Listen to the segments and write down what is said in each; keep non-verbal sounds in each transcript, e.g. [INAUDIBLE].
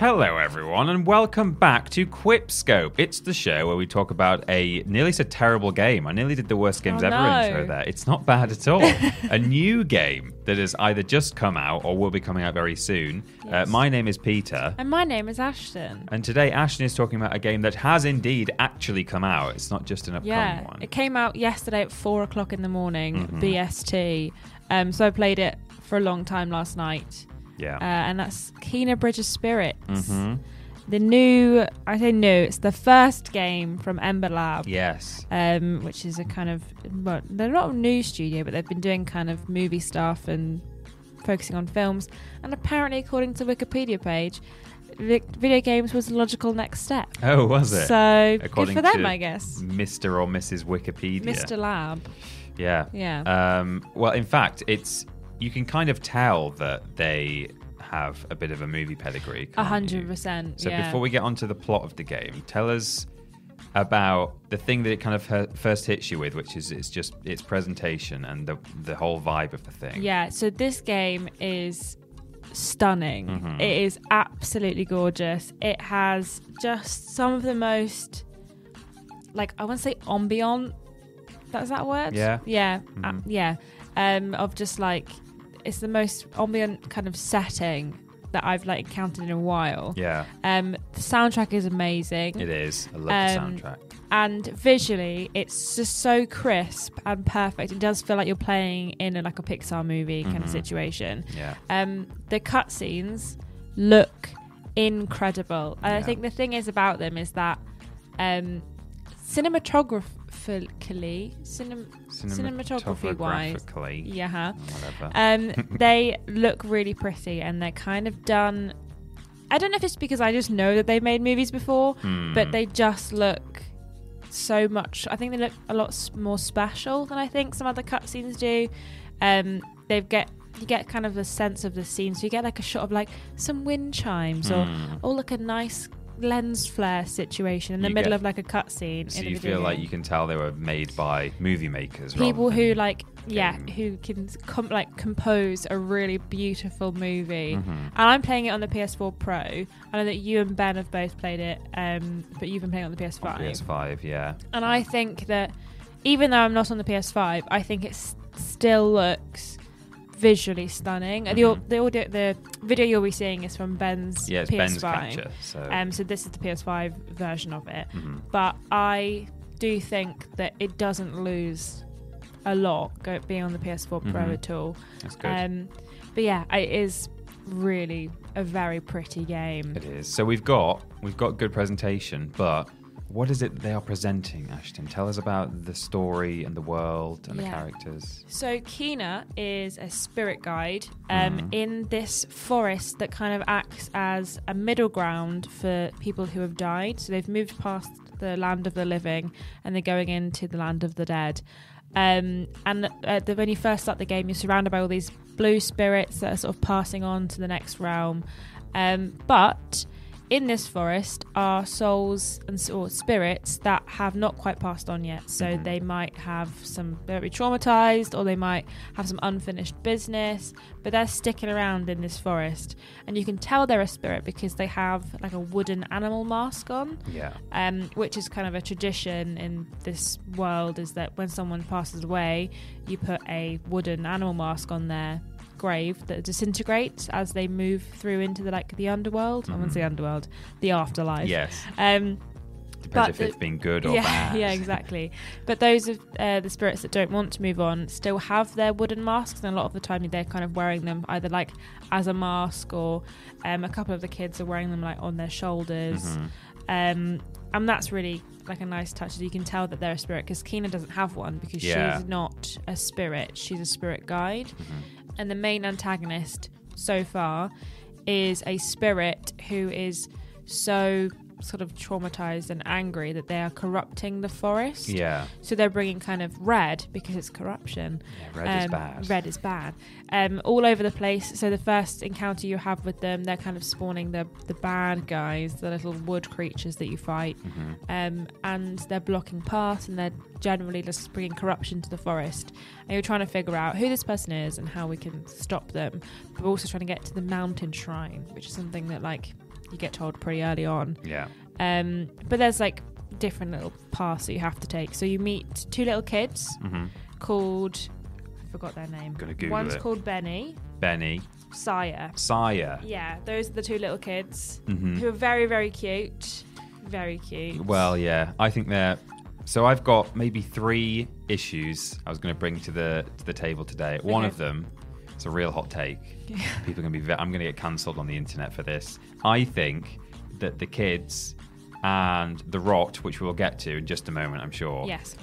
Hello, everyone, and welcome back to Quipscope. It's the show where we talk about a nearly so terrible game. I nearly did the worst games Oh, ever no. intro there. It's not bad at all. [LAUGHS] a new game that has either just come out or will be coming out very soon. Uh, my name is Peter. And my name is Ashton. And today, Ashton is talking about a game that has indeed actually come out. It's not just an upcoming Yeah, one. it came out yesterday at four o'clock in the morning, Mm-hmm. BST. Um, so I played it for a long time last night, yeah. uh, and that's Kena Bridge of Spirits. Mhm. The new, I say new, it's the first game from Ember Lab. yes. Um, which is a kind of, well, they're not a new studio, but they've been doing kind of movie stuff and focusing on films. And apparently, according to Wikipedia page, video games was the logical next step. Oh, was it? So According good for them, I guess. Mr. or Mrs. Wikipedia. Mr. Lab. Yeah. Yeah. Um, well, in fact, it's you can kind of tell that they have a bit of a movie pedigree. A hundred percent. So yeah. before we get onto the plot of the game, tell us about the thing that it kind of first hits you with, which is it's just its presentation and the the whole vibe of the thing. Yeah, so this game is stunning. Mm-hmm. It is absolutely gorgeous. It has just some of the most, like, I want to say ambient. That's that word? Yeah. Yeah. uh, Mhm. yeah. Um, of just like, it's the most ambient kind of setting that I've like encountered in a while. Yeah, Um, the soundtrack is amazing. it is. I love Um, the soundtrack. and visually it's just so crisp and perfect it does feel like you're playing in a, like a pixar movie kind of Mhm. situation Yeah. um the cutscenes look incredible and i think the thing is about them is that um cinematographically cinem- cinematography wise yeah um, [LAUGHS] they look really pretty and they're kind of done. I don't know if it's because I just know that they've made movies before, Hmm. but they just look so much. I think they look a lot more special than I think some other cutscenes do. Um, they get you get kind of a sense of the scene, so you get like a shot of like some wind chimes or Hmm. or like a nice lens flare situation in the You middle get- of like a cutscene. so you video feel like you can tell they were made by movie makers. people who like yeah game. who can com- like compose a really beautiful movie Mhm. and i'm playing it on the ps4 pro i know that you and ben have both played it um but you've been playing on the ps5 PS5. Yeah. and i think that even though i'm not on the ps5 i think it s- still looks visually stunning And the, au- the audio the video you'll be seeing is from ben's Yeah, it's ps5 Ben's capture. So. um so this is the ps5 version of it mhm. but I do think that it doesn't lose a lot go, being on the PS4 Pro Mhm. at all. That's good. Um, but yeah, it is really a very pretty game. It is. So we've got we've got good presentation, but what is it they are presenting, Ashton? Tell us about the story and the world and the characters. So Kena is a spirit guide um, Mhm. in this forest that kind of acts as a middle ground for people who have died. So they've moved past the land of the living and they're going into the land of the dead. Um, and uh, the, when you first start the game, you're surrounded by all these blue spirits that are sort of passing on to the next realm. Um, but in this forest are souls and or spirits that have not quite passed on yet. So Mm-hmm. they might have some, they might be traumatized or they might have some unfinished business, but they're sticking around in this forest. And you can tell they're a spirit because they have like a wooden animal mask on Yeah. um, which is kind of a tradition in this world is that when someone passes away, you put a wooden animal mask on their grave that disintegrates as they move through into the like the underworld. I wouldn't say underworld, the afterlife. Yes. Um, Depends But if the- it's been good or yeah, bad. yeah, exactly. But those of uh, the spirits that don't want to move on still have their wooden masks, and a lot of the time they're kind of wearing them either like as a mask, or um, a couple of the kids are wearing them like on their shoulders. Mm-hmm. Um, and that's really like a nice touch. You can tell that they're a spirit because Kena doesn't have one because Yeah. she's not a spirit; she's a spirit guide. Mm-hmm. And the main antagonist so far is a spirit who is so sort of traumatized and angry that they are corrupting the forest. Yeah. So they're bringing kind of red because it's corruption. Yeah, red is Um, bad. Red is bad. Um, all over the place. So the first encounter you have with them, they're kind of spawning the the bad guys, the little wood creatures that you fight, Mm-hmm. um, and they're blocking paths and they're generally just bringing corruption to the forest. And you're trying to figure out who this person is and how we can stop them, but we're also trying to get to the mountain shrine, which is something that like you get told pretty early on. Yeah. Um, but there's like different little paths that you have to take. So you meet two little kids hmm called I forgot their name. Gonna Google One's it. called Beni, Beni. Saiya. Saiya. Yeah, those are the two little kids Mhm. who are very very cute. Very cute. Well, yeah, I think they're. So I've got maybe three issues I was going to bring to the to the table today. One Okay. of them, it's a real hot take. [LAUGHS] People are going to be. I'm going to get cancelled on the internet for this. I think that the kids and the rot, which we'll get to in just a moment, I'm sure, yes.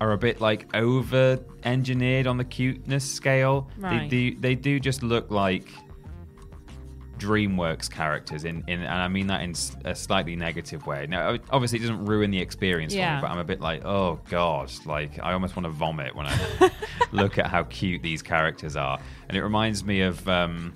are a bit like over engineered on the cuteness scale. Right. They do they do just look like DreamWorks characters in, in and I mean that in a slightly negative way. Now obviously it doesn't ruin the experience for me, but I'm a bit like, oh god, like I almost want to vomit when I [LAUGHS] look at how cute these characters are. And it reminds me of um,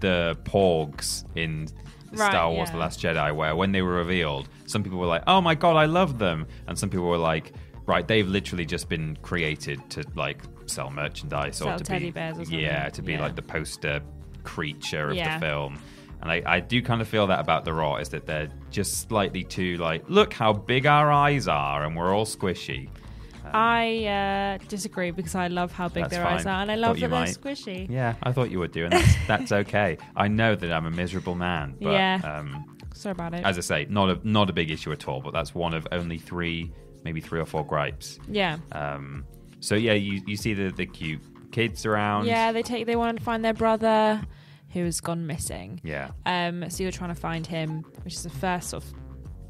the Porgs in Right, Star Wars yeah. The Last Jedi, where when they were revealed, some people were like, "Oh my god, I love them," and some people were like, "Right, they've literally just been created to like sell merchandise or to teddy be bears or something. yeah, to be Yeah. like the poster creature of Yeah. the film." And I, I do kind of feel that about the Rot is that they're just slightly too like, look how big our eyes are, and we're all squishy. I uh, disagree because I love how big That's their eyes are and I love that they're might. squishy. Yeah, I thought you would do, and that's, [LAUGHS] that's okay. I know that I'm a miserable man, but Yeah. um, Sorry about it. as I say, not a not a big issue at all. But that's one of only three, maybe three or four gripes. yeah. Um, so yeah, you you see the the cute kids around. Yeah, they take they want to find their brother who has gone missing. yeah, Um, so you're trying to find him, which is the first sort of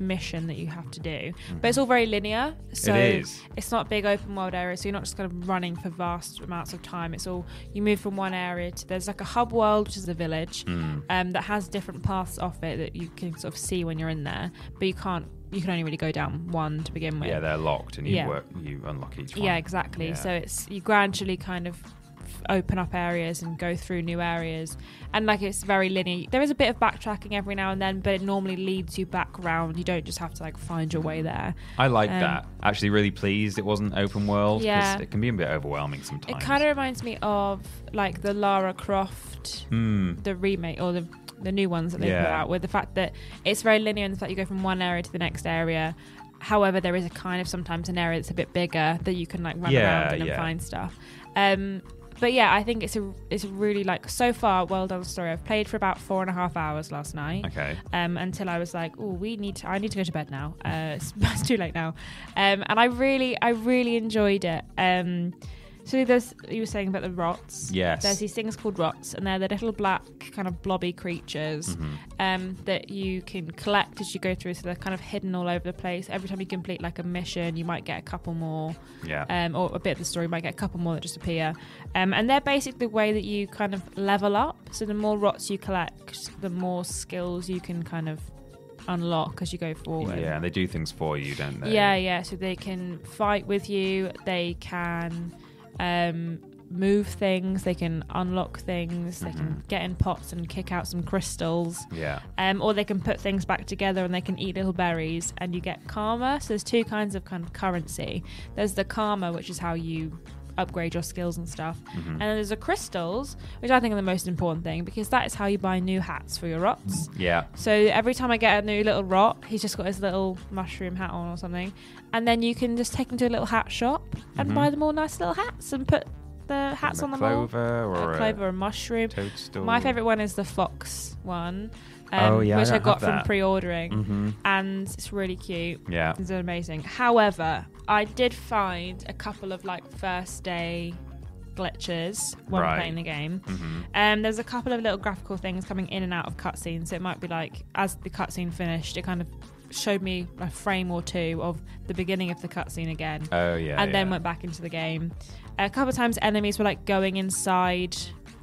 mission that you have to do. But it's all very linear. So Mm-hmm. it's not big open world area, so you're not just kind of running for vast amounts of time. It's all you move from one area to there's like a hub world, which is a village, Hmm. um, that has different paths off it that you can sort of see when you're in there, but you can't. You can only really go down one to begin with. yeah, they're locked, and you Yeah. work you unlock each one. Yeah, exactly. Yeah. So it's you gradually kind of open up areas and go through new areas, and like it's very linear. There is a bit of backtracking every now and then, but it normally leads you back around. You don't just have to like find your way there. I like Um, that. Actually, really pleased it wasn't open world. 'cause Yeah. it can be a bit overwhelming sometimes. It kind of reminds me of like the Lara Croft, Hmm. the remake or the the new ones that they put out, with the fact that it's very linear in the fact you go from one area to the next area. However, there is a kind of sometimes an area that's a bit bigger that you can like run Yeah, around and yeah. find stuff. Um, but yeah, I think it's a it's a really like so far well done story. I've played for about four and a half hours last night. Okay. Um, until I was like, oh, we need to, I need to go to bed now. Uh, it's, [LAUGHS] it's too late now. Um, and I really, I really enjoyed it. Um, so there's, you were saying about the rots. Yes. There's these things called rots, and they're the little black kind of blobby creatures Mm-hmm. um, that you can collect as you go through. So they're kind of hidden all over the place. Every time you complete like a mission, you might get a couple more Yeah. um, or a bit of the story might get a couple more that just appear. Um, and they're basically the way that you kind of level up. So the more rots you collect, the more skills you can kind of unlock as you go forward. yeah, and they do things for you, don't they? Yeah, yeah. So they can fight with you. They can um, move things, they can unlock things, they can get in pots and kick out some crystals. Yeah. Um, or they can put things back together and they can eat little berries and you get karma. So there's two kinds of kind of currency. There's the karma, which is how you upgrade your skills and stuff. And then there's the crystals, which I think are the most important thing because that is how you buy new hats for your rots. Yeah. So every time I get a new little rot, he's just got his little mushroom hat on or something. And then you can just take them to a little hat shop and buy them all nice little hats and put the hats on them all. clover or a clover, a mushroom. toadstool. My favourite one is the fox one. Um, Oh, yeah, which I, don't got from pre-ordering, Mhm. and it's really cute. Yeah. It's amazing. However, I did find a couple of like first day glitches when Right. playing the game. Mm-hmm. Um, there's a couple of little graphical things coming in and out of cutscenes. So it might be like as the cutscene finished, it kind of showed me a frame or two of the beginning of the cutscene again, Oh yeah. and then went back into the game. A couple of times, enemies were like going inside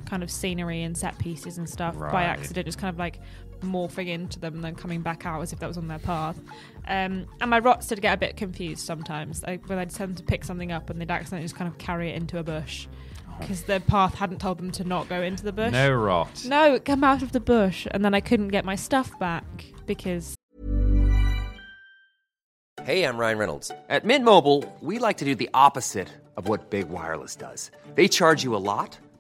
kind of scenery and set pieces and stuff by Right. accident, just kind of like morphing into them and then coming back out as if that was on their path. Um, and my rots did get a bit confused sometimes like, when I'd tend to pick something up and they'd accidentally just kind of carry it into a bush because the path hadn't told them to not go into the bush. No rot. No, come out of the bush, and then I couldn't get my stuff back because Hey, I'm Ryan Reynolds. At Mint Mobile, we like to do the opposite of what Big Wireless does. They charge you a lot,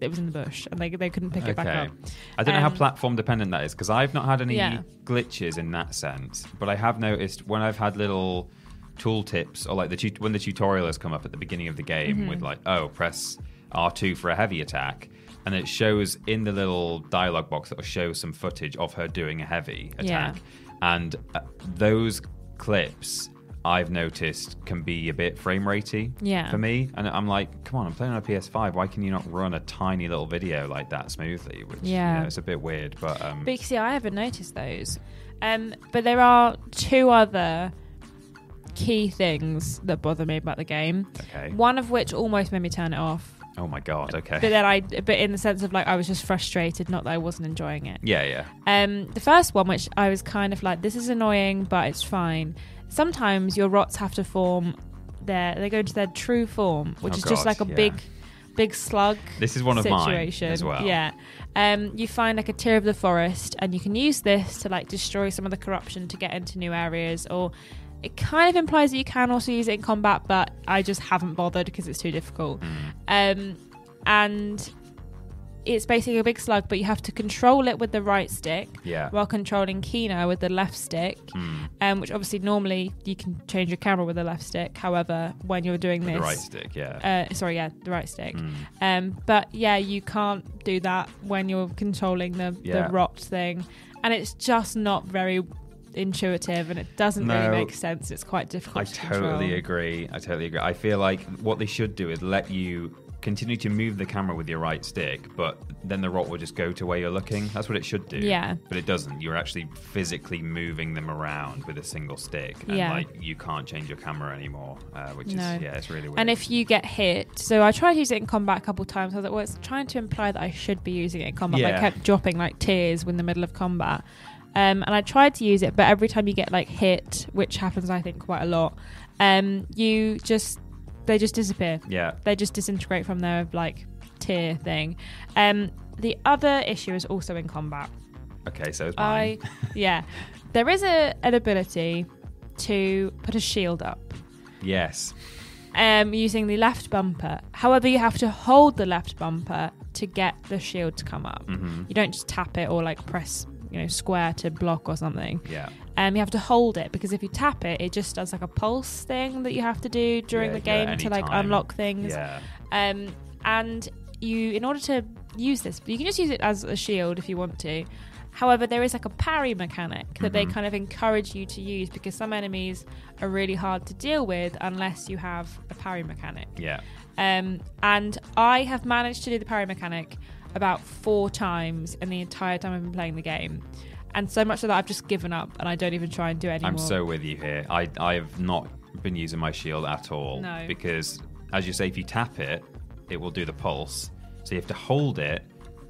It was in the bush and they, they couldn't pick it back Okay. up. I don't know how Um, platform dependent that is because I've not had any Yeah. glitches in that sense. But I have noticed when I've had little tool tips or like the tut- when the tutorial has come up at the beginning of the game Mm-hmm. with like, oh, press R2 for a heavy attack. And it shows in the little dialogue box that will show some footage of her doing a heavy Yeah. attack. And uh, those clips I've noticed can be a bit frame ratey Yeah. for me. And I'm like, come on, I'm playing on a PS5. Why can you not run a tiny little video like that smoothly? Which, Yeah. you know, it's a bit weird. But, um, But see, I haven't noticed those. Um, but there are two other key things that bother me about the game. Okay. One of which almost made me turn it off. Oh my God, okay. But then I, but in the sense of like, I was just frustrated, not that I wasn't enjoying it. yeah, yeah. Um, the first one, which I was kind of like, this is annoying, but it's fine. Sometimes your rots have to form their, they go into their true form, which Oh, is just God, like a yeah. big, big slug. This is one of mine situation. as well. Yeah. Um, you find like a tier of the forest, and you can use this to like destroy some of the corruption to get into new areas, or it kind of implies that you can also use it in combat, but I just haven't bothered because it's too difficult. Um, and it's basically a big slug, but you have to control it with the right stick Yeah. while controlling Kena with the left stick. Mm. Um, which obviously normally you can change your camera with the left stick. However, when you're doing With this, the right stick, yeah. uh, sorry, yeah, the right stick. Mm. Um, but yeah, you can't do that when you're controlling the, Yeah. the rot thing, and it's just not very intuitive, and it doesn't No. really make sense. It's quite difficult. I to control. totally agree. I totally agree. I feel like what they should do is let you continue to move the camera with your right stick, but then the rot will just go to where you're looking. That's what it should do. Yeah. But it doesn't. You're actually physically moving them around with a single stick, and Yeah. like you can't change your camera anymore, uh, which No. is yeah, it's really weird. And if you get hit, so I tried to use it in combat a couple times. I was like, well, it's trying to imply that I should be using it in combat. But I kept dropping like tears in the middle of combat. Um, and I tried to use it, but every time you get like hit, which happens, I think, quite a lot, um, you just they just disappear. yeah, They just disintegrate from their like tier thing. Um, the other issue is also in combat. okay, so it's I [LAUGHS] yeah, there is a an ability to put a shield up yes, um, using the left bumper. However, you have to hold the left bumper to get the shield to come up. Mm-hmm. You don't just tap it or like press, you know, square to block or something. yeah, Um, you have to hold it because if you tap it, it just does like a pulse thing that you have to do during Yeah, the you do it game to like time. unlock things. yeah, Um, and you, in order to use this, you can just use it as a shield if you want to. However, there is like a parry mechanic that they Mhm. kind of encourage you to use because some enemies are really hard to deal with unless you have a parry mechanic. yeah. Um, and I have managed to do the parry mechanic about four times in the entire time I've been playing the game. And so much so that I've just given up and I don't even try and do anymore. I'm so with you here. I I have not been using my shield at all No. because, as you say, if you tap it, it will do the pulse. So you have to hold it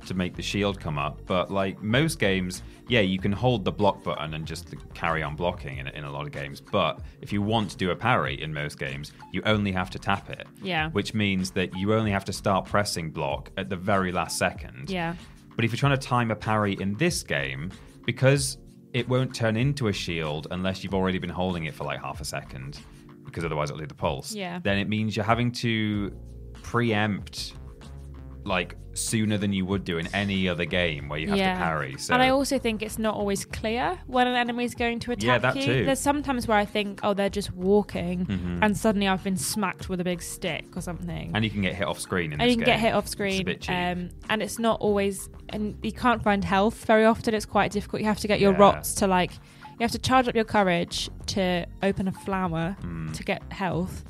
to make the shield come up. But like most games, yeah, you can hold the block button and just carry on blocking in, in a lot of games. But if you want to do a parry in most games, you only have to tap it. Yeah. Which means that you only have to start pressing block at the very last second. Yeah. But if you're trying to time a parry in this game, because it won't turn into a shield unless you've already been holding it for like half a second, because otherwise it'll do the pulse. Yeah. Then it means you're having to preempt like sooner than you would do in any other game where you have to parry. So And I also think it's not always clear when an enemy is going to attack Yeah, that you. too. There's sometimes where I think, oh, they're just walking, Mhm. and suddenly I've been smacked with a big stick or something. and you can get hit off screen in and you can game. get hit off It's screen, cheap. um, and it's not always, and you can't find health very often. It's quite difficult. You have to get your Yeah. rots to like, you have to charge up your courage to open a flower Mm. to get health,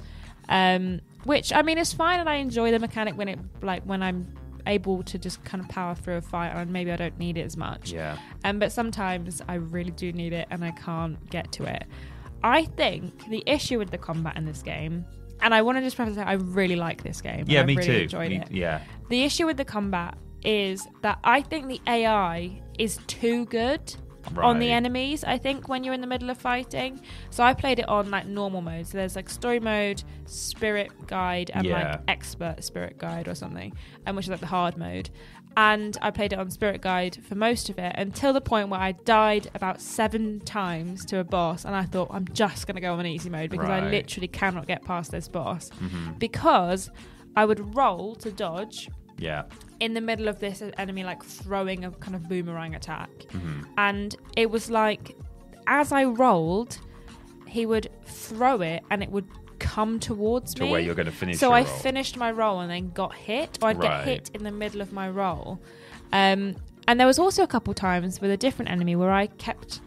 um, which I mean is fine, and I enjoy the mechanic when it like when I'm able to just kind of power through a fight, and maybe I don't need it as much. yeah. Um, but sometimes I really do need it and I can't get to it. I think the issue with the combat in this game, and I want to just preface that I really like this game. Yeah, I me really too. Enjoyed Me- it. Yeah. The issue with the combat is that I think the AI is too good on the enemies. I think when you're in the middle of fighting, so I played it on like normal mode. So there's like story mode, spirit guide, and Yeah. like expert spirit guide or something, and which is like the hard mode. And I played it on spirit guide for most of it until the point where I died about seven times to a boss, and I thought I'm just gonna go on easy mode because I literally cannot get past this boss Mhm. because I would roll to dodge Yeah. in the middle of this enemy like throwing a kind of boomerang attack Mhm. and it was like as i rolled he would throw it and it would come towards To me where you're gonna finish so i roll. finished my roll and then got hit or i'd Right. get hit in the middle of my roll um, and there was also a couple times with a different enemy where i kept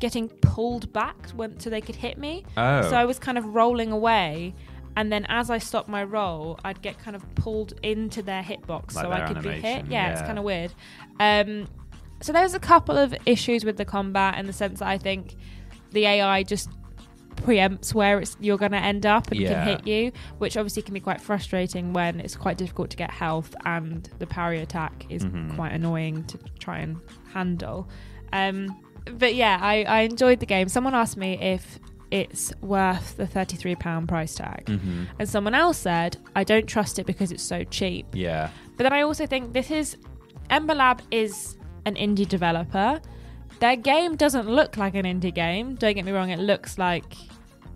getting pulled back when, so they could hit me Oh. so i was kind of rolling away and then as I stopped my roll, I'd get kind of pulled into their hitbox Like so their I could be hit. animation, Yeah, it's kind of weird. Um, so there's a couple of issues with the combat in the sense that I think the AI just preempts where it's you're going to end up and Yeah. can hit you, which obviously can be quite frustrating when it's quite difficult to get health and the parry attack is Mhm. quite annoying to try and handle. Um, but yeah, I, I enjoyed the game. Someone asked me if it's worth the £33 price tag. Mhm. And someone else said, I don't trust it because it's so cheap. Yeah. But then I also think this is Ember Lab is an indie developer. Their game doesn't look like an indie game. Don't get me wrong; it looks like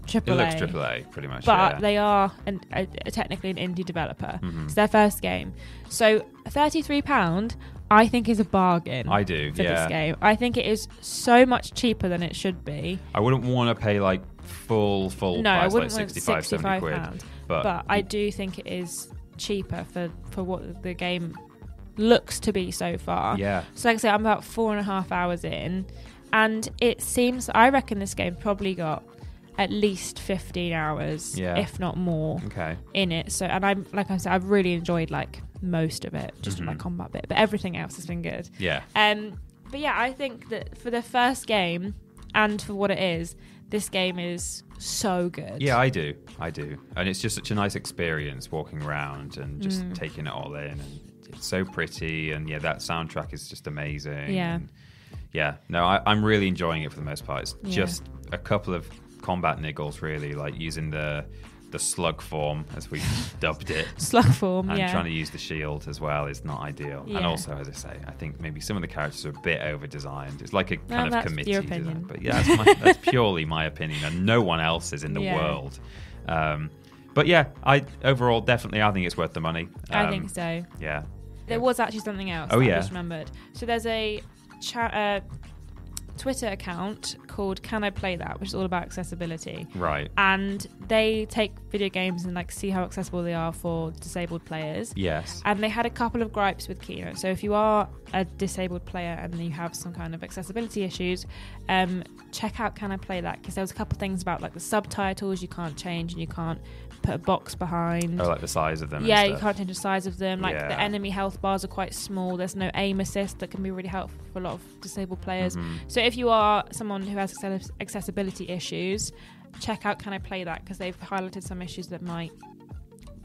AAA. It looks triple A pretty much. But yeah. they are an, a, a- technically an indie developer. Mhm. It's their first game. So thirty-three pound, I think, is a bargain. I do, for yeah. this game. I think it is so much cheaper than it should be. I wouldn't want to pay like full full no, I price, wouldn't like want 65, 70 quid. But, but I do think it is cheaper for for what the game looks to be so far. Yeah. So like I say, I'm about four and a half hours in, and it seems I reckon this game probably got at least 15 hours, Yeah. if not more, Okay. in it. So, and I'm like I said, I've really enjoyed like most of it, just Mm-hmm. my combat bit, but everything else has been good. Yeah. Um, but yeah, I think that for the first game and for what it is, this game is so good. Yeah, I do. I do. And it's just such a nice experience walking around and just Mm. taking it all in. And it's so pretty. And yeah, that soundtrack is just amazing. Yeah. And yeah. No, I, I'm really enjoying it for the most part. It's Yeah. just a couple of combat niggles, really, like using the the slug form, as we dubbed it. [LAUGHS] slug form. And yeah, trying to use the shield as well is not ideal. Yeah. And also, as I say, I think maybe some of the characters are a bit over designed. It's like a Well, kind of that's committee your design. opinion. But yeah, that's, my, that's [LAUGHS] purely my opinion, and no one else's in the Yeah. world. Um, but yeah, I overall definitely I think it's worth the money. I Um, think so. Yeah. There was actually something else. Oh, yeah. I just remembered. So there's a cha- uh, Twitter account called "Can I Play That," which is all about accessibility. Right. And they take video games and like see how accessible they are for disabled players. Yes. And they had a couple of gripes with Kena. So if you are a disabled player and you have some kind of accessibility issues, um, check out Can I Play That? Because there was a couple of things about like the subtitles you can't change and you can't put a box behind. Oh, like the size of them. Yeah, you can't change the size of them. Like Yeah. the enemy health bars are quite small. There's no aim assist that can be really helpful for a lot of disabled players. Mm-hmm. So if you are someone who has access- accessibility issues, check out Can I Play That because they've highlighted some issues that might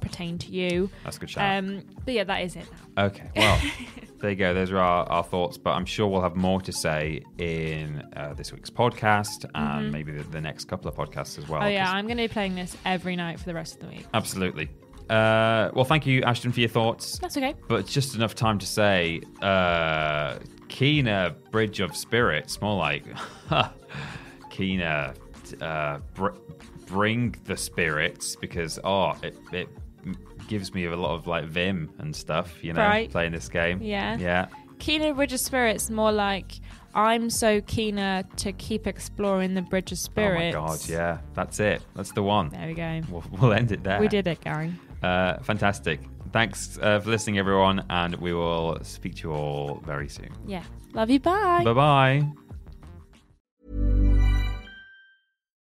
pertain to you. That's a good shout. Um, but yeah, that is it now. Okay, well, [LAUGHS] there you go. Those are our, our thoughts, but I'm sure we'll have more to say in uh, this week's podcast and maybe the, the next couple of podcasts as well. Mm-hmm. oh yeah, 'cause- I'm going to be playing this every night for the rest of the week. absolutely. Uh, well, thank you, Ashton, for your thoughts. That's okay. But just enough time to say, uh, Kena Bridge of Spirits, more like [LAUGHS] Kena uh, br- Bring the Spirits, because oh, it, it gives me a lot of like vim and stuff, you know, Right. playing this game. Yeah. yeah. Keener Bridge of Spirits, more like I'm so keener to keep exploring the Bridge of Spirits. Oh my god, yeah, that's it. That's the one. There we go. We'll, we'll end it there. We did it, Gary. Uh, fantastic. Thanks uh, for listening, everyone, and we will speak to you all very soon. Yeah. Love you. Bye. Bye bye.